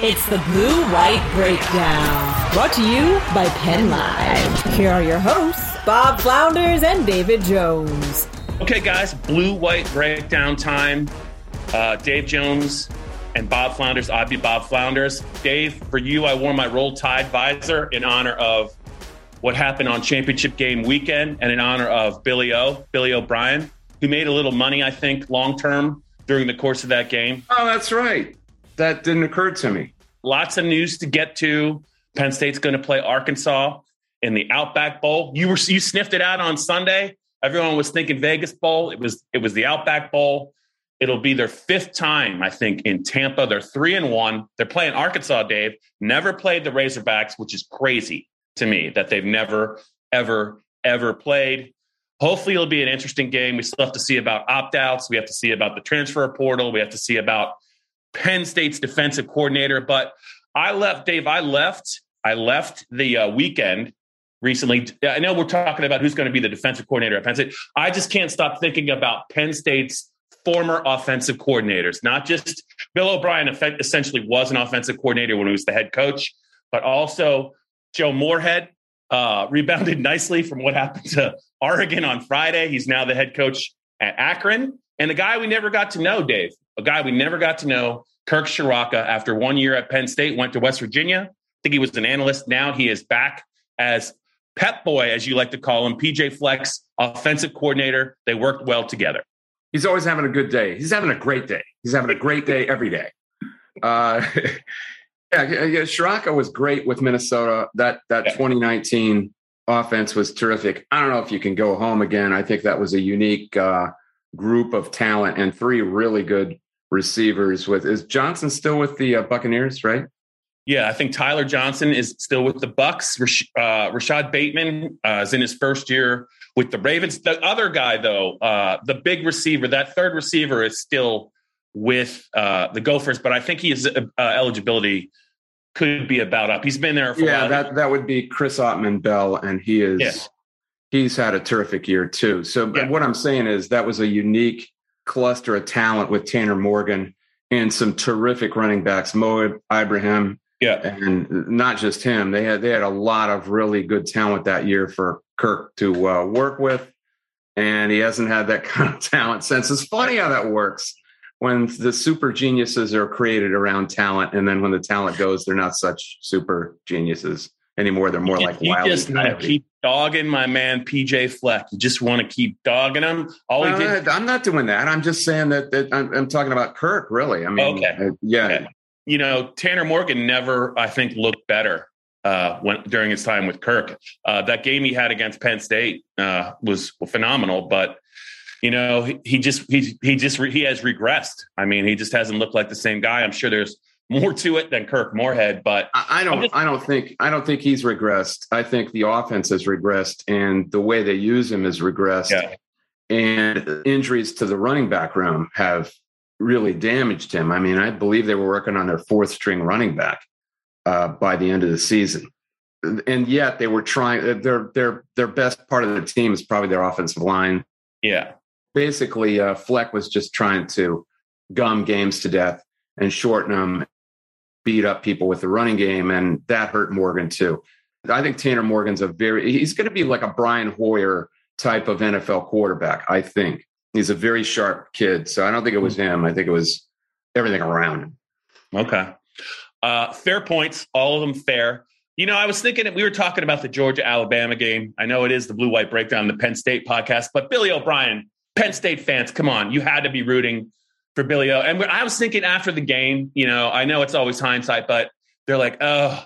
It's the Blue White Breakdown, brought to you by Penn Live. Here are your hosts, Bob Flounders and David Jones. Okay, guys, Blue White Breakdown time. Uh, Dave Jones and Bob Flounders. I'd be Bob Flounders. Dave, for you, I wore my Roll Tide visor in honor of what happened on championship game weekend and in honor of Billy O, Billy O'Brien, who made a little money, I think, long term during the course of that game. Oh, that's right. That didn't occur to me. Lots of news to get to. Penn State's going to play Arkansas in the Outback Bowl. You were you sniffed it out on Sunday. Everyone was thinking Vegas Bowl. It was it was the Outback Bowl. It'll be their fifth time, I think, in Tampa. They're three and one. They're playing Arkansas, Dave. Never played the Razorbacks, which is crazy to me that they've never, ever, ever played. Hopefully, it'll be an interesting game. We still have to see about opt outs. We have to see about the transfer portal. We have to see about Penn State's defensive coordinator. But I left, Dave, I left, I left the uh, weekend recently. I know we're talking about who's going to be the defensive coordinator at Penn State. I just can't stop thinking about Penn State's former offensive coordinators, not just Bill O'Brien essentially was an offensive coordinator when he was the head coach, but also Joe Moorhead uh, rebounded nicely from what happened to Oregon on Friday. He's now the head coach at Akron. And a guy we never got to know, Dave, a guy we never got to know, Kirk Ciarrocca, after one year at Penn State, went to West Virginia. I think he was an analyst. Now he is back as Pep Boy, as you like to call him, PJ Fleck, offensive coordinator. They worked well together he's always having a good day. He's having a great day. He's having a great day every day. Uh, yeah, yeah, Ciarrocca was great with Minnesota. That that yeah. 2019 offense was terrific. I don't know if you can go home again. I think that was a unique uh, group of talent and three really good receivers. With is Johnson still with the uh, Buccaneers? Right. Yeah, I think Tyler Johnson is still with the Bucks. Rash- uh, Rashod Bateman uh, is in his first year with the Ravens. The other guy, though, uh, the big receiver, that third receiver, is still with uh, the Gophers, but I think his uh, eligibility could be about up. He's been there for yeah. That that would be Chris Autman-Bell, and he is yeah. he's had a terrific year too. So yeah. what I'm saying is that was a unique cluster of talent with Tanner Morgan and some terrific running backs, Mo Ibrahim. Yeah, and not just him. They had they had a lot of really good talent that year for Kirk to uh, work with, and he hasn't had that kind of talent since. It's funny how that works when the super geniuses are created around talent, and then when the talent goes, they're not such super geniuses anymore. They're more you, like you just keep dogging my man PJ Fleck. You just want to keep dogging him. All did. I'm not doing that. I'm just saying that, that I'm, I'm, talking about Kirk. Really, I mean, okay, uh, yeah. Okay. You know, Tanner Morgan never, I think, looked better uh, when, during his time with Kirk. Uh, that game he had against Penn State uh, was phenomenal, but you know he, he just he he just re, he has regressed. I mean, he just hasn't looked like the same guy. I'm sure there's more to it than Kirk Moorhead, but I, I don't just, I don't think I don't think he's regressed. I think the offense has regressed, and the way they use him has regressed. Yeah. And injuries to the running back room have really damaged him. I mean, I believe they were working on their fourth string running back uh, by the end of the season. And yet they were trying their their their best part of the team is probably their offensive line. Yeah. Basically, uh, Fleck was just trying to gum games to death and shorten them, beat up people with the running game, and that hurt Morgan too. I think Tanner Morgan's a very he's going to be like a Brian Hoyer type of NFL quarterback. I think he's a very sharp kid. So I don't think it was him. I think it was everything around him. Okay. Uh, fair points, all of them fair. You know, I was thinking we were talking about the Georgia Alabama game. I know it is the blue white breakdown, the Penn State podcast, but Billy O'Brien, Penn State fans, come on, you had to be rooting for Billy O. And I was thinking after the game, you know, I know it's always hindsight, but they're like, oh,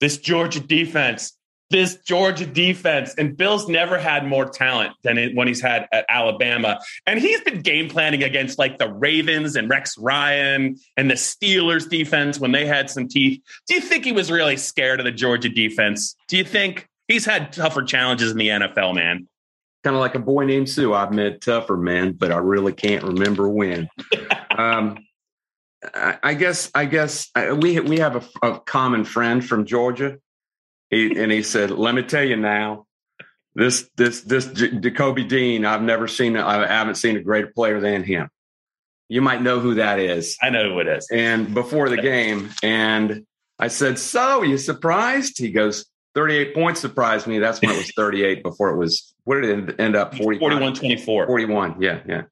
this Georgia defense, this Georgia defense. And Bill's never had more talent than when he's had at Alabama. And he's been game planning against like the Ravens and Rex Ryan and the Steelers defense when they had some teeth. Do you think he was really scared of the Georgia defense? Do you think he's had tougher challenges in the NFL, man? Kind of like a boy named Sue. I've met tougher men, but I really can't remember when. um, I, I guess. I guess uh, we we have a, a common friend from Georgia he, and he said, "Let me tell you now, this this this Nakobe Dean, I've never seen. I haven't seen a greater player than him. You might know who that is. I know who it is. And before the game, and I said, "So, you surprised?" He goes, 38 points surprised me. That's when it was 38 before it was, what did it end up? 41 24. 41. Yeah. Yeah.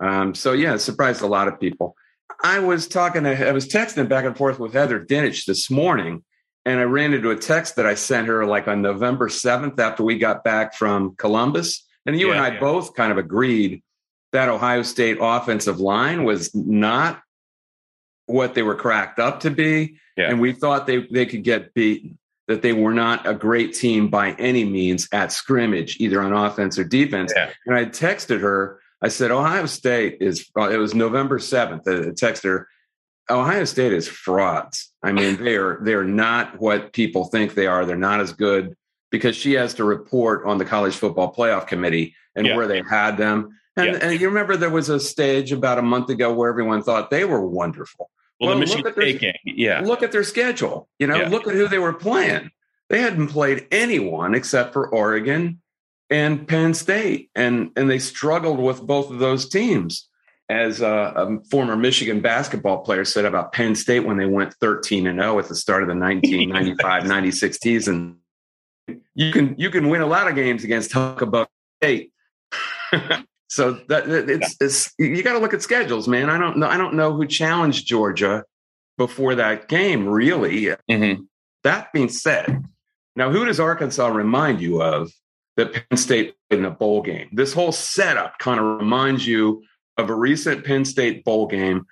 Um, so, yeah, it surprised a lot of people. I was talking, to, I was texting back and forth with Heather Dinich this morning, and I ran into a text that I sent her like on November 7th after we got back from Columbus. And you yeah, and I yeah. both kind of agreed that Ohio State offensive line was not what they were cracked up to be. Yeah. And we thought they, they could get beaten, that they were not a great team by any means at scrimmage, either on offense or defense. And I texted her, I said, Ohio State is, it was November 7th. I texted her, Ohio State is frauds. I mean, they are they're not what people think they are. They're not as good because she has to report on the college football playoff committee and yeah. where they had them. And, yeah. and, you remember there was a stage about a month ago where everyone thought they were wonderful. Well, well the Michigan State game, yeah. Look at their schedule. You know, yeah. look at who they were playing. They hadn't played anyone except for Oregon and Penn State, and and they struggled with both of those teams as a, a, former Michigan basketball player said about Penn State when they went 13 and 0 at the start of the 1995-96 season. You can you can win a lot of games against Hucklebuck State. so that it's, it's you got to look at schedules, man. I don't know. I don't know who challenged Georgia before that game. Really. Mm-hmm. That being said, now who does Arkansas remind you of that Penn State in a bowl game? This whole setup kind of reminds you of a recent Penn State bowl game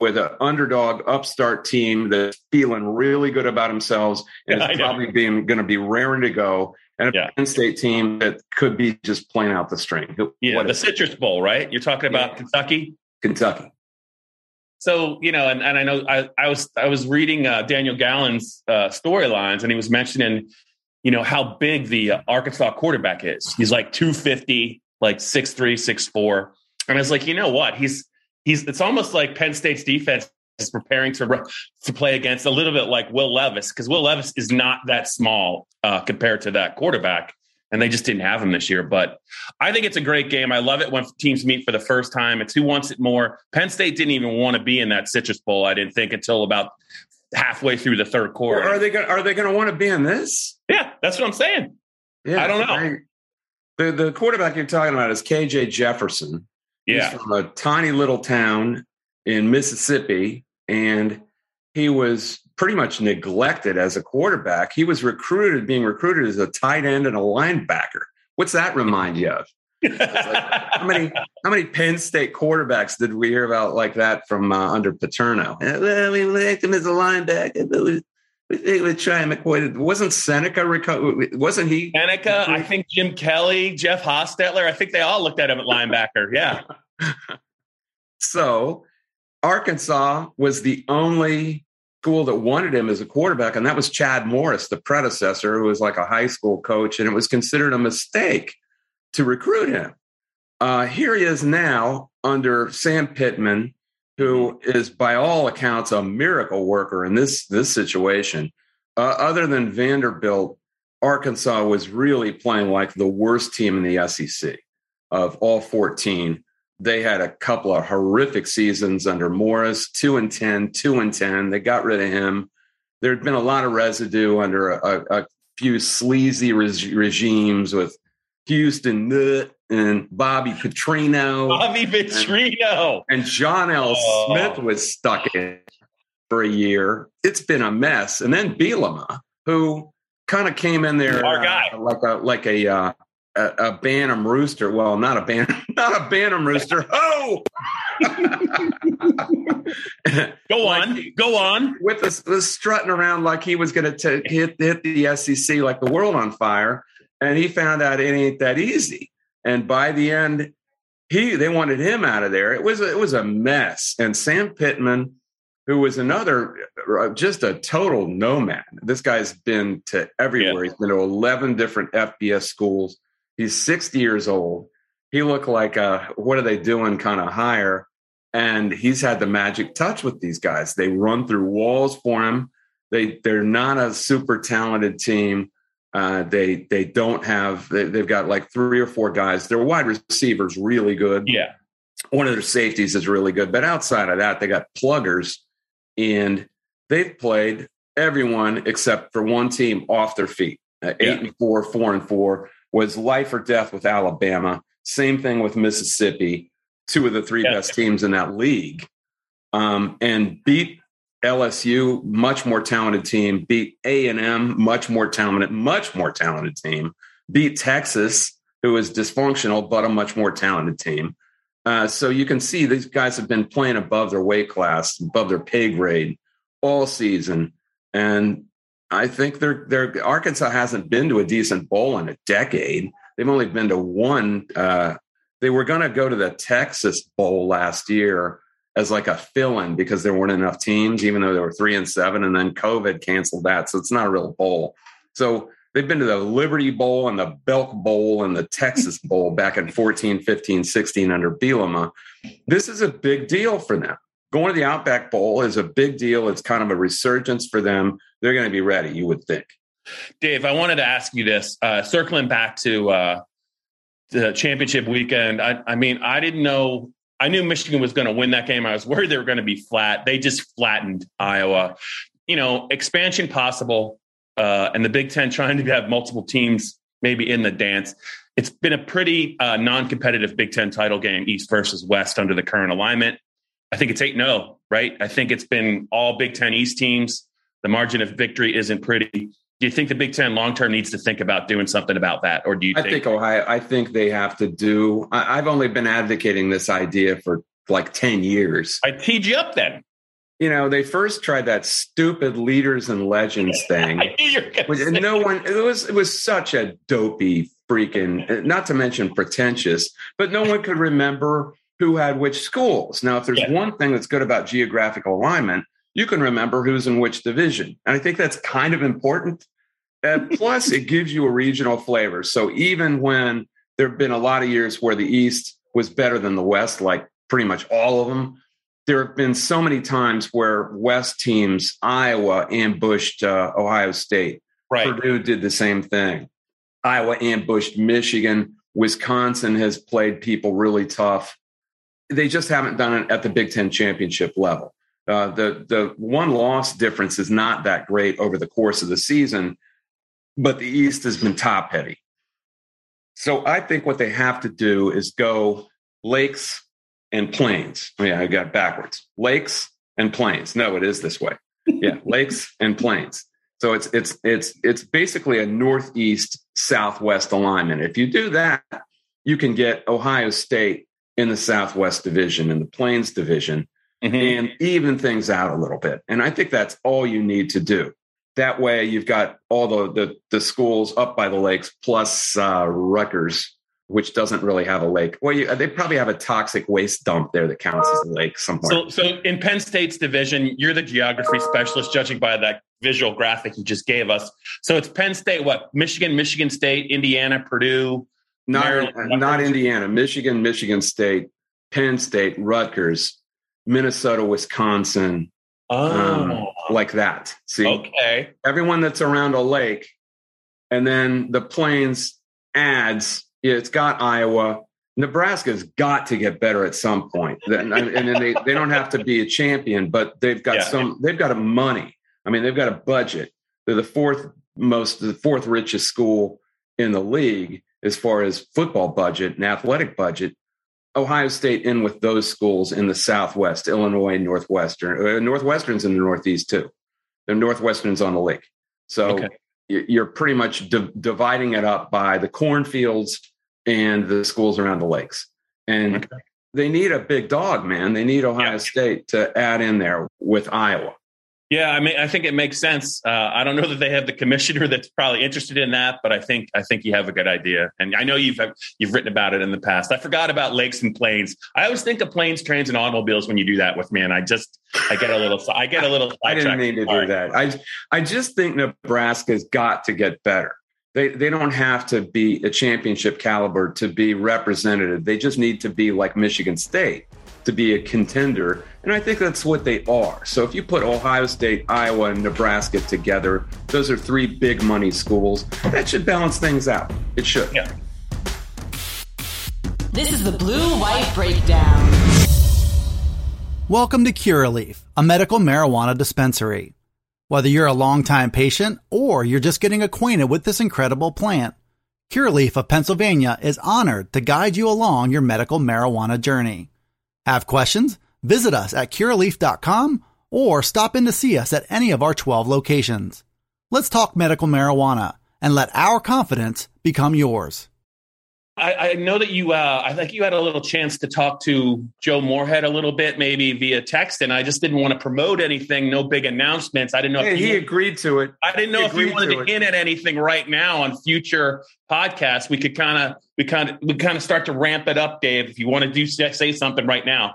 with an underdog upstart team that's feeling really good about themselves and yeah, is probably being going to be raring to go. And a yeah. Penn State team that could be just playing out the string. Yeah, what the Citrus Bowl, right? You're talking about yeah. Kentucky? Kentucky. So, you know, and, and I know I, I was I was reading uh, Daniel Gallen's uh, storylines and he was mentioning, you know, how big the uh, Arkansas quarterback is. He's like 250, like six three, six four, and I was like, you know what? He's he's it's almost like Penn State's defense is preparing to to play against a little bit like Will Levis because Will Levis is not that small uh, compared to that quarterback, and they just didn't have him this year. But I think it's a great game. I love it when teams meet for the first time. It's who wants it more. Penn State didn't even want to be in that Citrus Bowl. I didn't think until about halfway through the third quarter. Well, are they going? Are they going to want to be in this? Yeah, that's what I'm saying. Yeah, I don't know. I, the the quarterback you're talking about is KJ Jefferson. Yeah. He's from a tiny little town in Mississippi, and he was pretty much neglected as a quarterback. He was recruited, being recruited as a tight end and a linebacker. What's that remind you of? like, how many how many Penn State quarterbacks did we hear about like that from uh, under Paterno? Well, we liked him as a linebacker, but we, we think we'd try him Wasn't Seneca? Wasn't he? Seneca. I think Jim Kelly, Jeff Hostetler. I think they all looked at him at linebacker. Yeah. so Arkansas was the only school that wanted him as a quarterback, and that was Chad Morris, the predecessor, who was like a high school coach, and it was considered a mistake to recruit him. Uh, here he is now under Sam Pittman, who is by all accounts a miracle worker in this this situation. Uh, other than Vanderbilt, Arkansas was really playing like the worst team in the SEC of all 14. They had a couple of horrific seasons under Morris, two and 10, two and 10. They got rid of him. There had been a lot of residue under a, a, few sleazy regimes with Houston Nutt and Bobby Petrino. Bobby Petrino. And, and John L. Oh. Smith was stuck in for a year. It's been a mess. And then Bielema. who kind of came in there Our guy. uh, like a like a uh, a, a Bantam rooster. Well, not a ban, not a Bantam rooster. Oh, Go Like- on, go on. with this, this strutting around like he was going to hit hit the SEC like the world on fire, and he found out it ain't that easy. And by the end, he they wanted him out of there. It was a, it was a mess. And Sam Pittman, who was another uh, just a total nomad. This guy's been to everywhere. He's been to eleven different FBS schools. He's sixty years old. He looked like a what are they doing kind of hire. And he's had the magic touch with these guys. They run through walls for him. They they're not a super talented team. Uh, they they don't have they, they've got like three or four guys. Their wide receivers really good. Yeah, One of their safeties is really good, but outside of that, they got pluggers, and they've played everyone except for one team off their feet. Uh, eight Yeah. and four, four and four was life or death with Alabama. Same thing with Mississippi. Two of the three Yeah. best teams in that league, um, and beat LSU, much more talented team. Beat A and M, much more talented, much more talented team. Beat Texas, who is dysfunctional but a much more talented team. Uh, so you can see these guys have been playing above their weight class, above their pay grade all season, and I think they're they're Arkansas hasn't been to a decent bowl in a decade. They've only been to one. Uh, they were going to go to the Texas Bowl last year as like a fill-in because there weren't enough teams, even though they were three and seven, and then COVID canceled that, so it's not a real bowl. So they've been to the Liberty Bowl and the Belk Bowl and the Texas Bowl back in 14, 15, 16 under Bielema. This is a big deal for them. Going to the Outback Bowl is a big deal. It's kind of a resurgence for them. They're going to be ready, you would think. Dave, I wanted to ask you this. Uh, circling back to uh, the championship weekend, I, I mean, I didn't know. I knew Michigan was going to win that game. I was worried they were going to be flat. They just flattened Iowa. You know, expansion possible, uh, and the Big Ten trying to have multiple teams maybe in the dance. It's been a pretty uh, non-competitive Big Ten title game, East versus West, under the current alignment. I think it's eight 0 right? I think it's been all Big Ten East teams. The margin of victory isn't pretty. Do you think the Big Ten long term needs to think about doing something about that, or do you I think? think Ohio. I think they have to do. I, I've only been advocating this idea for like ten years. I teed you up then. You know, they first tried that stupid leaders and legends thing. I knew you were going Which- and no one it was it was such a dopey freaking not to mention pretentious but no one could remember who had which schools now if there's Yeah. one thing that's good about geographical alignment you can remember who's in which division and i think that's kind of important and plus it gives you a regional flavor so even when there have been a lot of years where the east was better than the west like pretty much all of them there have been so many times where west teams iowa ambushed uh, ohio state right. Purdue did the same thing. Iowa ambushed Michigan. Wisconsin has played people really tough. They just haven't done it at the Big Ten championship level. Uh, the the one loss difference is not that great over the course of the season, but the East has been top heavy. So I think what they have to do is go lakes and plains. Oh, yeah, I got backwards. Lakes and plains. No, it is this way. Yeah, lakes and plains. So it's it's it's it's basically a northeast southwest alignment. If you do that, you can get Ohio State in the Southwest Division and the Plains Division Mhm. and even things out a little bit. And I think that's all you need to do. That way, you've got all the the, the schools up by the lakes plus uh, Rutgers, which doesn't really have a lake. Well, you, they probably have a toxic waste dump there that counts as a lake somewhere. So, so in Penn State's division, you're the geography specialist, judging by that visual graphic you just gave us. So it's Penn State, what? Michigan, Michigan State, Indiana, Purdue. Not Maryland, not Indiana, Michigan, Michigan State, Penn State, Rutgers, Minnesota, Wisconsin, um, like that. See, okay. everyone that's around a lake, and then the plains adds. It's got Iowa. Nebraska's got to get better at some point, and then they, they don't have to be a champion, but they've got Yeah. some. They've got a money. I mean, they've got a budget. They're the fourth most, the fourth richest school in the league as far as football budget and athletic budget. Ohio State in with those schools in the Southwest, Illinois, Northwestern, uh, Northwestern's in the Northeast too. The Northwestern's on the lake. So okay. you're pretty much di- dividing it up by the cornfields and the schools around the lakes. And okay. they need a big dog, man. They need Ohio yeah. State to add in there with Iowa. Yeah, I mean, I think it makes sense. Uh, I don't know that they have the commissioner that's probably interested in that, but I think I think you have a good idea. And I know you've you've written about it in the past. I forgot about lakes and plains. I always think of planes, trains, and automobiles when you do that with me, and I just I get a little I get a little. I didn't mean to do that. I I just think Nebraska's got to get better. They they don't have to be a championship caliber to be representative. They just need to be like Michigan State to be a contender. And I think that's what they are. So if you put Ohio State, Iowa, and Nebraska together, those are three big money schools. That should balance things out. It should. Yeah. This is the Blue White Breakdown. Welcome to Curaleaf, a medical marijuana dispensary. Whether you're a longtime patient or you're just getting acquainted with this incredible plant, Curaleaf of Pennsylvania is honored to guide you along your medical marijuana journey. Have questions? Visit us at curaleaf.com or stop in to see us at any of our 12 locations. Let's talk medical marijuana and let our confidence become yours. I, I, know that you, uh, I think you had a little chance to talk to Joe Moorhead a little bit, maybe via text, and I just didn't want to promote anything, no big announcements. I didn't know hey, if he agreed to it. I didn't know he if you wanted to, to hint at anything right now on future podcasts. We could kind of, we kind of, we kind of start to ramp it up, Dave. If you want to do say something right now.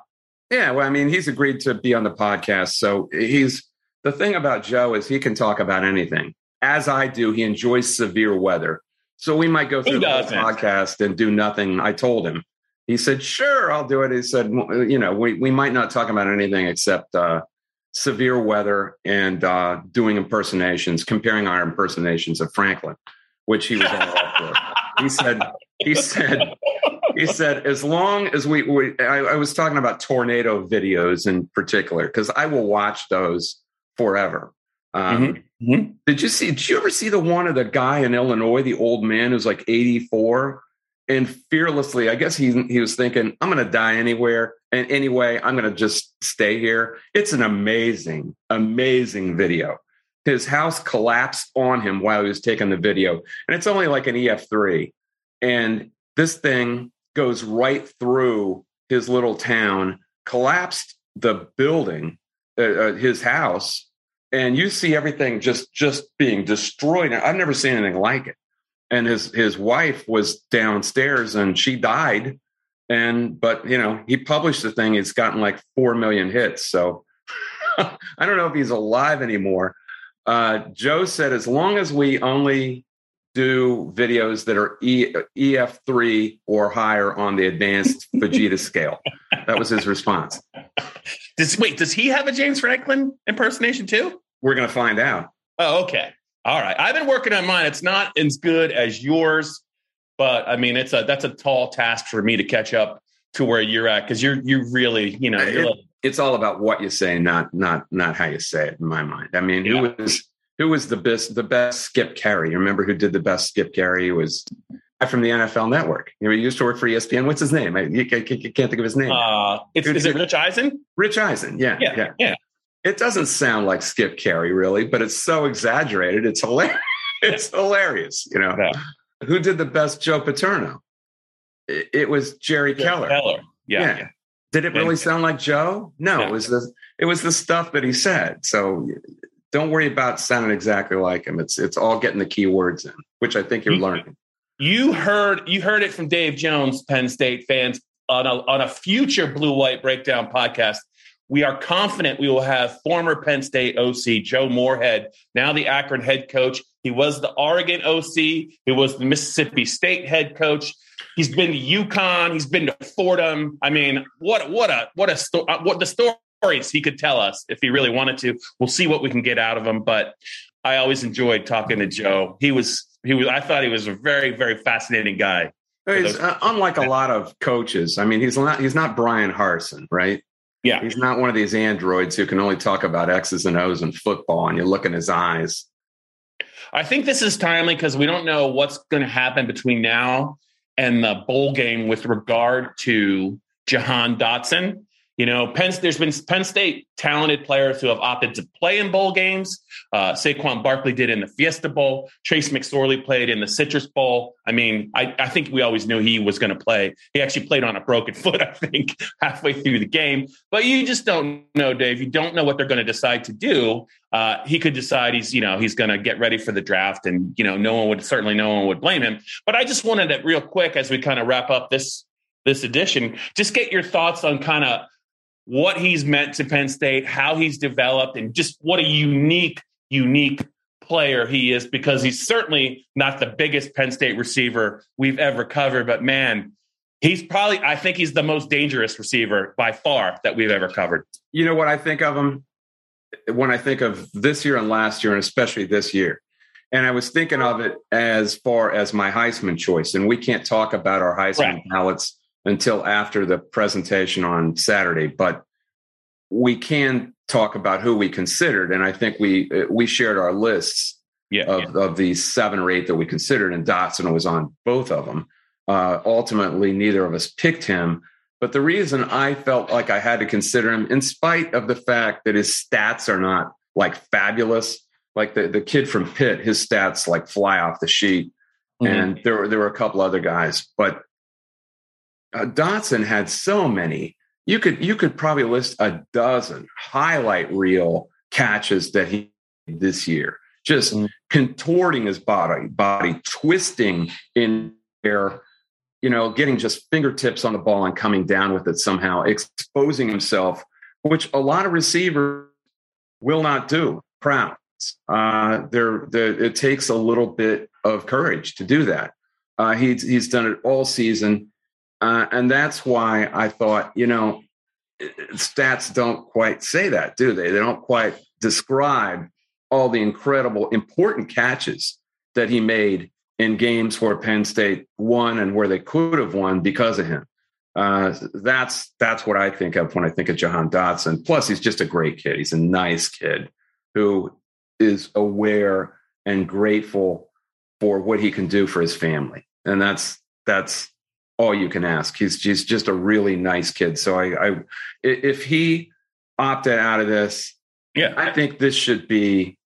Yeah, well, I mean, he's agreed to be on the podcast, so he's the thing about Joe is he can talk about anything. As I do, he enjoys severe weather. So we might go through the podcast and do nothing. I told him. He said, "Sure, I'll do it." He said, "You know, we we might not talk about anything except uh, severe weather and uh, doing impersonations, comparing our impersonations of Franklin, which he was all up for." He said, "He said." He said, as long as we, we I, I was talking about tornado videos in particular, because I will watch those forever. Um, mm-hmm. Mm-hmm. Did you see? Did you ever see the one of the guy in Illinois, the old man who's like 84 and fearlessly? I guess he he was thinking, "I'm going to die anywhere, and anyway, I'm going to just stay here." It's an amazing, amazing video. His house collapsed on him while he was taking the video, and it's only like an EF3, and this thing goes right through his little town, collapsed the building, uh, uh, his house and you see everything just just being destroyed. I've never seen anything like it. And his his wife was downstairs and she died. And but you know he published the thing. It's gotten like four million hits. So I don't know if he's alive anymore. Uh, Joe said as long as we only do videos that are e, EF3 or higher on the advanced Fujita scale. That was his response. Does wait? Does he have a James Franklin impersonation too? We're going to find out. Oh, okay. All right. I've been working on mine. It's not as good as yours, but I mean, it's a that's a tall task for me to catch up to where you're at because you're you really you know it, like, it's all about what you say, not not not how you say it. In my mind, I mean, yeah. who was who was the best the best Skip Caray? You remember who did the best Skip Caray? He was from the NFL Network. You know, he used to work for ESPN. What's his name? I, you, can't think of his name. Uh, it's, is it Rich Eisen? Rich Eisen. Yeah, yeah, yeah. yeah. It doesn't sound like Skip Caray, really, but it's so exaggerated. It's hilarious. it's hilarious. You know, yeah. who did the best Joe Paterno? It, it was Jerry, Jerry Keller. Keller. Yeah. yeah. Did it really sound like Joe? No, it was the it was the stuff that he said. So don't worry about sounding exactly like him. It's it's all getting the key words in, which I think you're you, learning. You heard you heard it from Dave Jones, Penn State fans, on a on a future Blue White Breakdown podcast. We are confident we will have former Penn State OC Joe Moorhead, now the Akron head coach. He was the Oregon OC. He was the Mississippi State head coach. He's been to UConn. He's been to Fordham. I mean, what what a what a sto- uh, what the stories he could tell us if he really wanted to. We'll see what we can get out of him. But I always enjoyed talking to Joe. He was he was. I thought he was a very very fascinating guy. He's, uh, unlike a lot of coaches. I mean, he's not he's not Bryan Harsin, right? Yeah. He's not one of these androids who can only talk about X's and O's and football and you look in his eyes. I think this is timely because we don't know what's going to happen between now and the bowl game with regard to Jahan Dotson. You know, Penn, there's been Penn State talented players who have opted to play in bowl games. Uh, Saquon Barkley did in the Fiesta Bowl. Trace McSorley played in the Citrus Bowl. I mean, I, I think we always knew he was going to play. He actually played on a broken foot, I think, halfway through the game. But you just don't know, Dave. You don't know what they're going to decide to do. Uh, he could decide he's, you know, he's going to get ready for the draft, and you know, no one would certainly no one would blame him. But I just wanted to real quick as we kind of wrap up this this edition, just get your thoughts on kind of what he's meant to Penn State, how he's developed, and just what a unique, unique player he is because he's certainly not the biggest Penn State receiver we've ever covered, but man, he's probably, I think he's the most dangerous receiver by far that we've ever covered. You know what I think of him when I think of this year and last year, and especially this year? And I was thinking of it as far as my Heisman choice. And we can't talk about our Heisman right. ballots until after the presentation on Saturday, but we can talk about who we considered, and I think we we shared our lists yeah, of, yeah. of the seven or eight that we considered, and Dotson was on both of them. Uh, ultimately, neither of us picked him, but the reason I felt like I had to consider him, in spite of the fact that his stats are not like fabulous, like the the kid from Pitt, his stats like fly off the sheet, mm-hmm. and there were there were a couple other guys, but uh, Dotson had so many. You could you could probably list a dozen highlight reel catches that he this year, just mm. contorting his body, body twisting in air, you know, getting just fingertips on the ball and coming down with it somehow, exposing himself, which a lot of receivers will not do. Proud. Uh, there, there, it takes a little bit of courage to do that. Uh, he's he's done it all season. Uh, and that's why I thought, you know, stats don't quite say that, do they? They don't quite describe all the incredible, important catches that he made in games where Penn State won and where they could have won because of him. Uh, that's that's what I think of when I think of Jahan Dotson. Plus, he's just a great kid. He's a nice kid who is aware and grateful for what he can do for his family, and that's that's all you can ask. He's he's just a really nice kid. So I, I if he opted out of this, yeah, I think this should be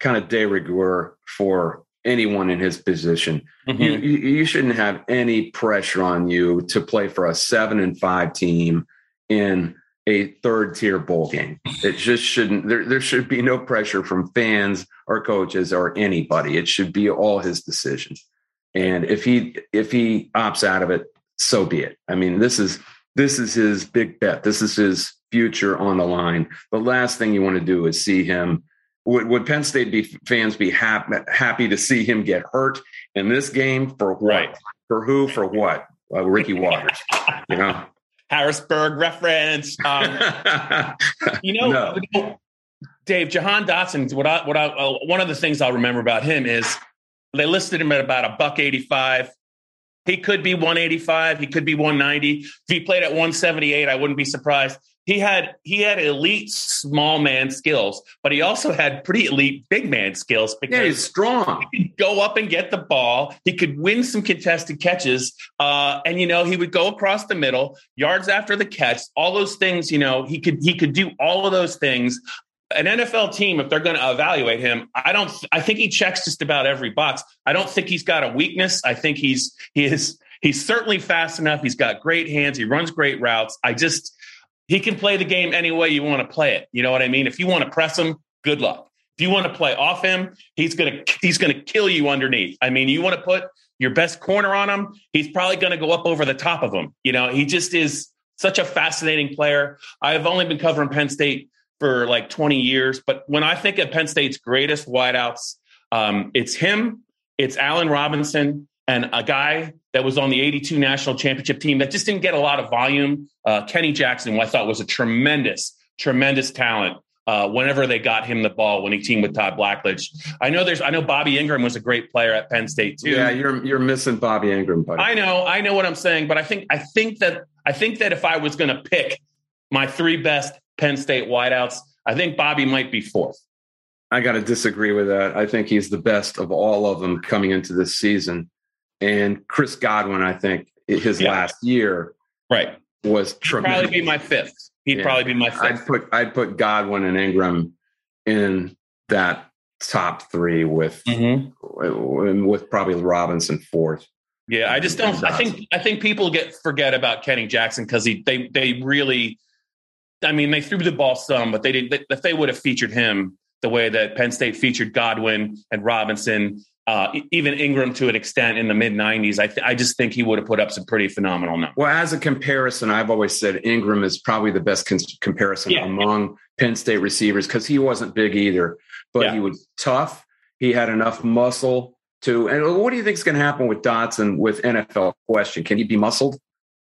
kind of de rigueur for anyone in his position. Mm-hmm. You, you shouldn't have any pressure on you to play for a seven and five team in a third tier bowl game. It just shouldn't. There, there should be no pressure from fans or coaches or anybody. It should be all his decision. And if he if he opts out of it, so be it. I mean, this is this is his big bet. This is his future on the line. The last thing you want to do is see him. Would, would Penn State be fans be happy happy to see him get hurt in this game for what? Right. For who? For what? Uh, Ricky Waters. you know, Harrisburg reference. Um, you know, no. Dave Jahan Dotson. What I what I uh, one of the things I'll remember about him is they listed him at about a buck eighty five. He could be 185. He could be 190. If he played at 178, I wouldn't be surprised. He had he had elite small man skills, but he also had pretty elite big man skills because yeah, he's strong. He could go up and get the ball. He could win some contested catches, uh, and you know he would go across the middle, yards after the catch, all those things. You know he could he could do all of those things an NFL team, if they're going to evaluate him, I don't. I think he checks just about every box. I don't think he's got a weakness. I think he's he is he's certainly fast enough. He's got great hands. He runs great routes. I just he can play the game any way you want to play it. You know what I mean? If you want to press him, good luck. If you want to play off him, he's gonna he's gonna kill you underneath. I mean, you want to put your best corner on him, he's probably to go up over the top of him. You know, he just is such a fascinating player. I've only been covering Penn State for like 20 years. But when I think of Penn State's greatest wideouts, um, it's him, it's Allen Robinson, and a guy that was on the 82 national championship team that just didn't get a lot of volume. Uh, Kenny Jackson, who I thought was a tremendous, tremendous talent. Uh, whenever they got him the ball when he teamed with Todd Blackledge, I know there's. I know Bobby Engram was a great player at Penn State too. Yeah, you're you're missing Bobby Engram, buddy. I know, I know what I'm saying, but I think I think that I think that if I was going to pick my three best Penn State wideouts. I think Bobby might be fourth. I got to disagree with that. I think he's the best of all of them coming into this season. And Chris Godwin, I think his yeah. last year, right, was tremendous. Probably be my fifth. He'd yeah. probably be my fifth. I'd put I'd put Godwin and Engram in that top three with mm-hmm. with probably Robinson fourth. Yeah, I just don't. I think I think people get forget about Kenny Jackson because he they they really. I mean, they threw the ball some, but they didn't. If they would have featured him the way that Penn State featured Godwin and Robinson, uh, even Engram to an extent in the mid '90s, I th- I just think he would have put up some pretty phenomenal numbers. Well, as a comparison, I've always said Engram is probably the best con- comparison yeah. among Penn State receivers because he wasn't big either, but yeah. he was tough. He had enough muscle to. And what do you think is going to happen with Dotson with NFL question? Can he be muscled?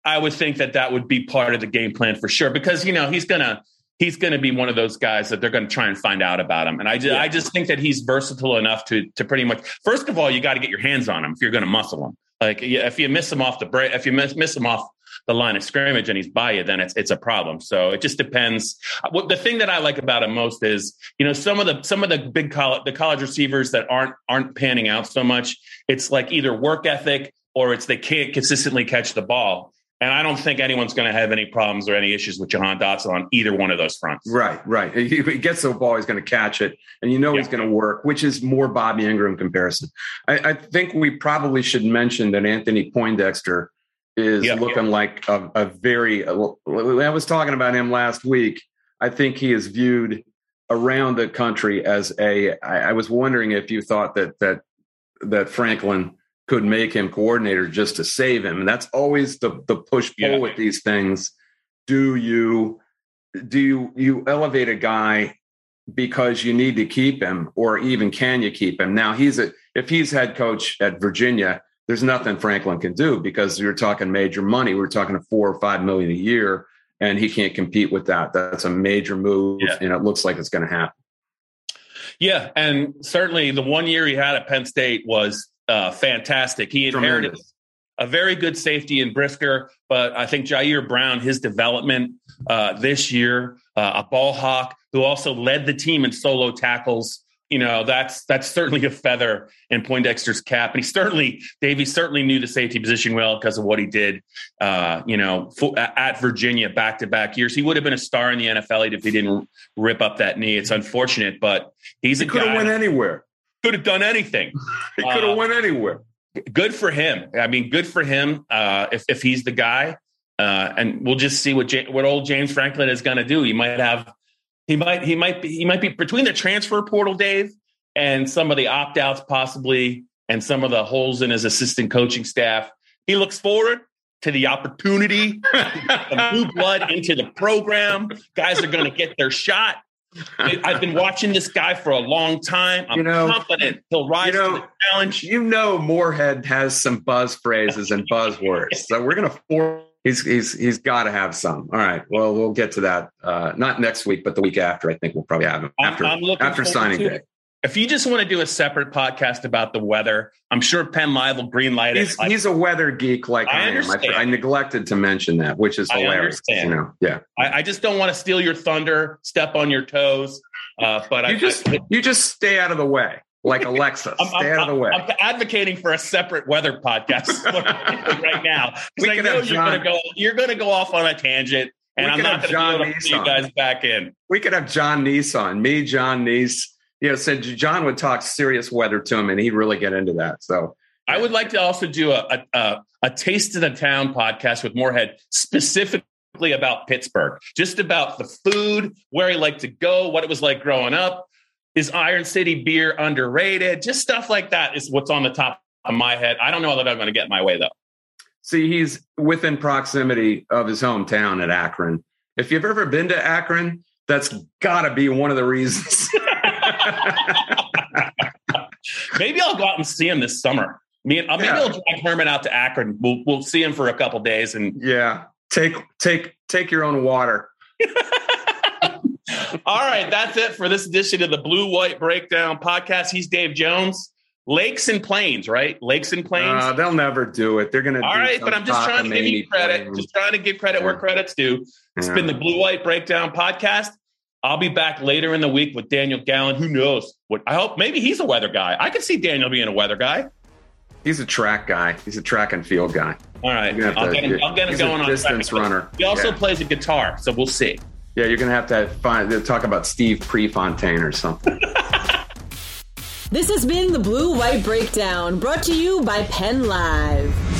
I would think that that would be part of the game plan for sure because you know he's gonna he's gonna be one of those guys that they're gonna try and find out about him. And I just, yeah. I just think that he's versatile enough to to pretty much. First of all, you got to get your hands on him if you're going to muscle him. Like if you miss him off the break, if you miss, miss him off the line of scrimmage and he's by you, then it's it's a problem. So it just depends. Uh, what the thing that I like about him most is, you know, some of the some of the big college the college receivers that aren't aren't panning out so much. It's like either work ethic or it's they can't consistently catch the ball. And I don't think anyone's going to have any problems or any issues with Jahan Dotson on either one of those fronts. Right, right. He gets the ball, he's going to catch it, and you know yeah. he's going to work, which is more Bobby Engram comparison. I, I, think we probably should mention that Anthony Poindexter is yeah, looking yeah. like a, a very. I was talking about him last week. I think he is viewed around the country as a. I, I was wondering if you thought that that that Franklin could make him coordinator just to save him. And that's always the the push pull yeah. with these things. Do you do you, you elevate a guy because you need to keep him, or even can you keep him? Now he's a if he's head coach at Virginia, there's nothing Franklin can do because you're talking major money. We're talking four or five million a year, and he can't compete with that. That's a major move, yeah. and it looks like it's going to happen. Yeah, and certainly the one year he had at Penn State was uh, fantastic. He inherited Tremendous. a very good safety in Brisker, but I think Ji'Ayir Brown, his development uh, this year, uh, a ball hawk who also led the team in solo tackles. You know, that's that's certainly a feather in Poindexter's cap, and he certainly, Davey certainly knew the safety position well because of what he did. Uh, you know, at Virginia, back to back years, he would have been a star in the NFL if he didn't rip up that knee. It's unfortunate, but he's he a could have went anywhere could have done anything. he could have uh, went anywhere. Good for him. I mean, good for him uh, if if he's the guy. Uh, and we'll just see what what old James Franklin is going to do. He might have, he might he might be he might be between the transfer portal, Dave, and some of the opt outs possibly, and some of the holes in his assistant coaching staff. He looks forward to the opportunity, the new blood into the program. Guys are going to get their shot. I've been watching this guy for a long time. I'm you know, confident he'll rise you know, to the challenge. You know, Moorhead has some buzz phrases and buzzwords, so we're gonna force. He's he's he's got to have some. All right. Well, we'll get to that. Uh, not next week, but the week after. I think we'll probably have him after I'm, I'm after signing day. If you just want to do a separate podcast about the weather, I'm sure Penn Live will greenlight it. He's, he's a weather geek like I, I am. I, I, neglected to mention that, which is hilarious. You know, yeah. I, I, just don't want to steal your thunder, step on your toes. Uh, but you just you just stay out of the way, like Alexa. I'm, stay I'm, out of the way. I'm advocating for a separate weather podcast right now because I know you're going to go. You're going to go off on a tangent. And I'm not going to be able to you guys back in. We could have Jon Nese me, Jon Nese, you know, said John would talk serious weather to him and he'd really get into that. So I would like to also do a, a, a taste of the town podcast with Moorhead specifically about Pittsburgh, just about the food, where he liked to go, what it was like growing up. Is Iron City beer underrated? Just stuff like that is what's on the top of my head. I don't know that I'm going to get my way though. See, he's within proximity of his hometown at Akron. If you've ever been to Akron, that's got to be one of the reasons. maybe I'll go out and see him this summer. Me and uh, maybe yeah. I'll drag Herman out to Akron. We'll we'll see him for a couple days and yeah, take take take your own water. All right, that's it for this edition of the Blue White Breakdown podcast. He's Dave Jones. Lakes and Plains, right? Lakes and Plains. Uh, they'll never do it. They're going to. All right, but I'm just trying to give you credit. Plains. Just trying to give credit yeah. where credit's due. It's yeah. been the Blue White Breakdown podcast. I'll be back later in the week with Daniel Gallen. Who knows? What I hope maybe he's a weather guy. I could see Daniel being a weather guy. He's a track guy. He's a track and field guy. All right, I'll get him, I'll get him going on distance runner. He also yeah. plays a guitar, so we'll see. Yeah, you're gonna have to find talk about Steve Prefontaine or something. this has been the Blue White Breakdown, brought to you by Penn Live.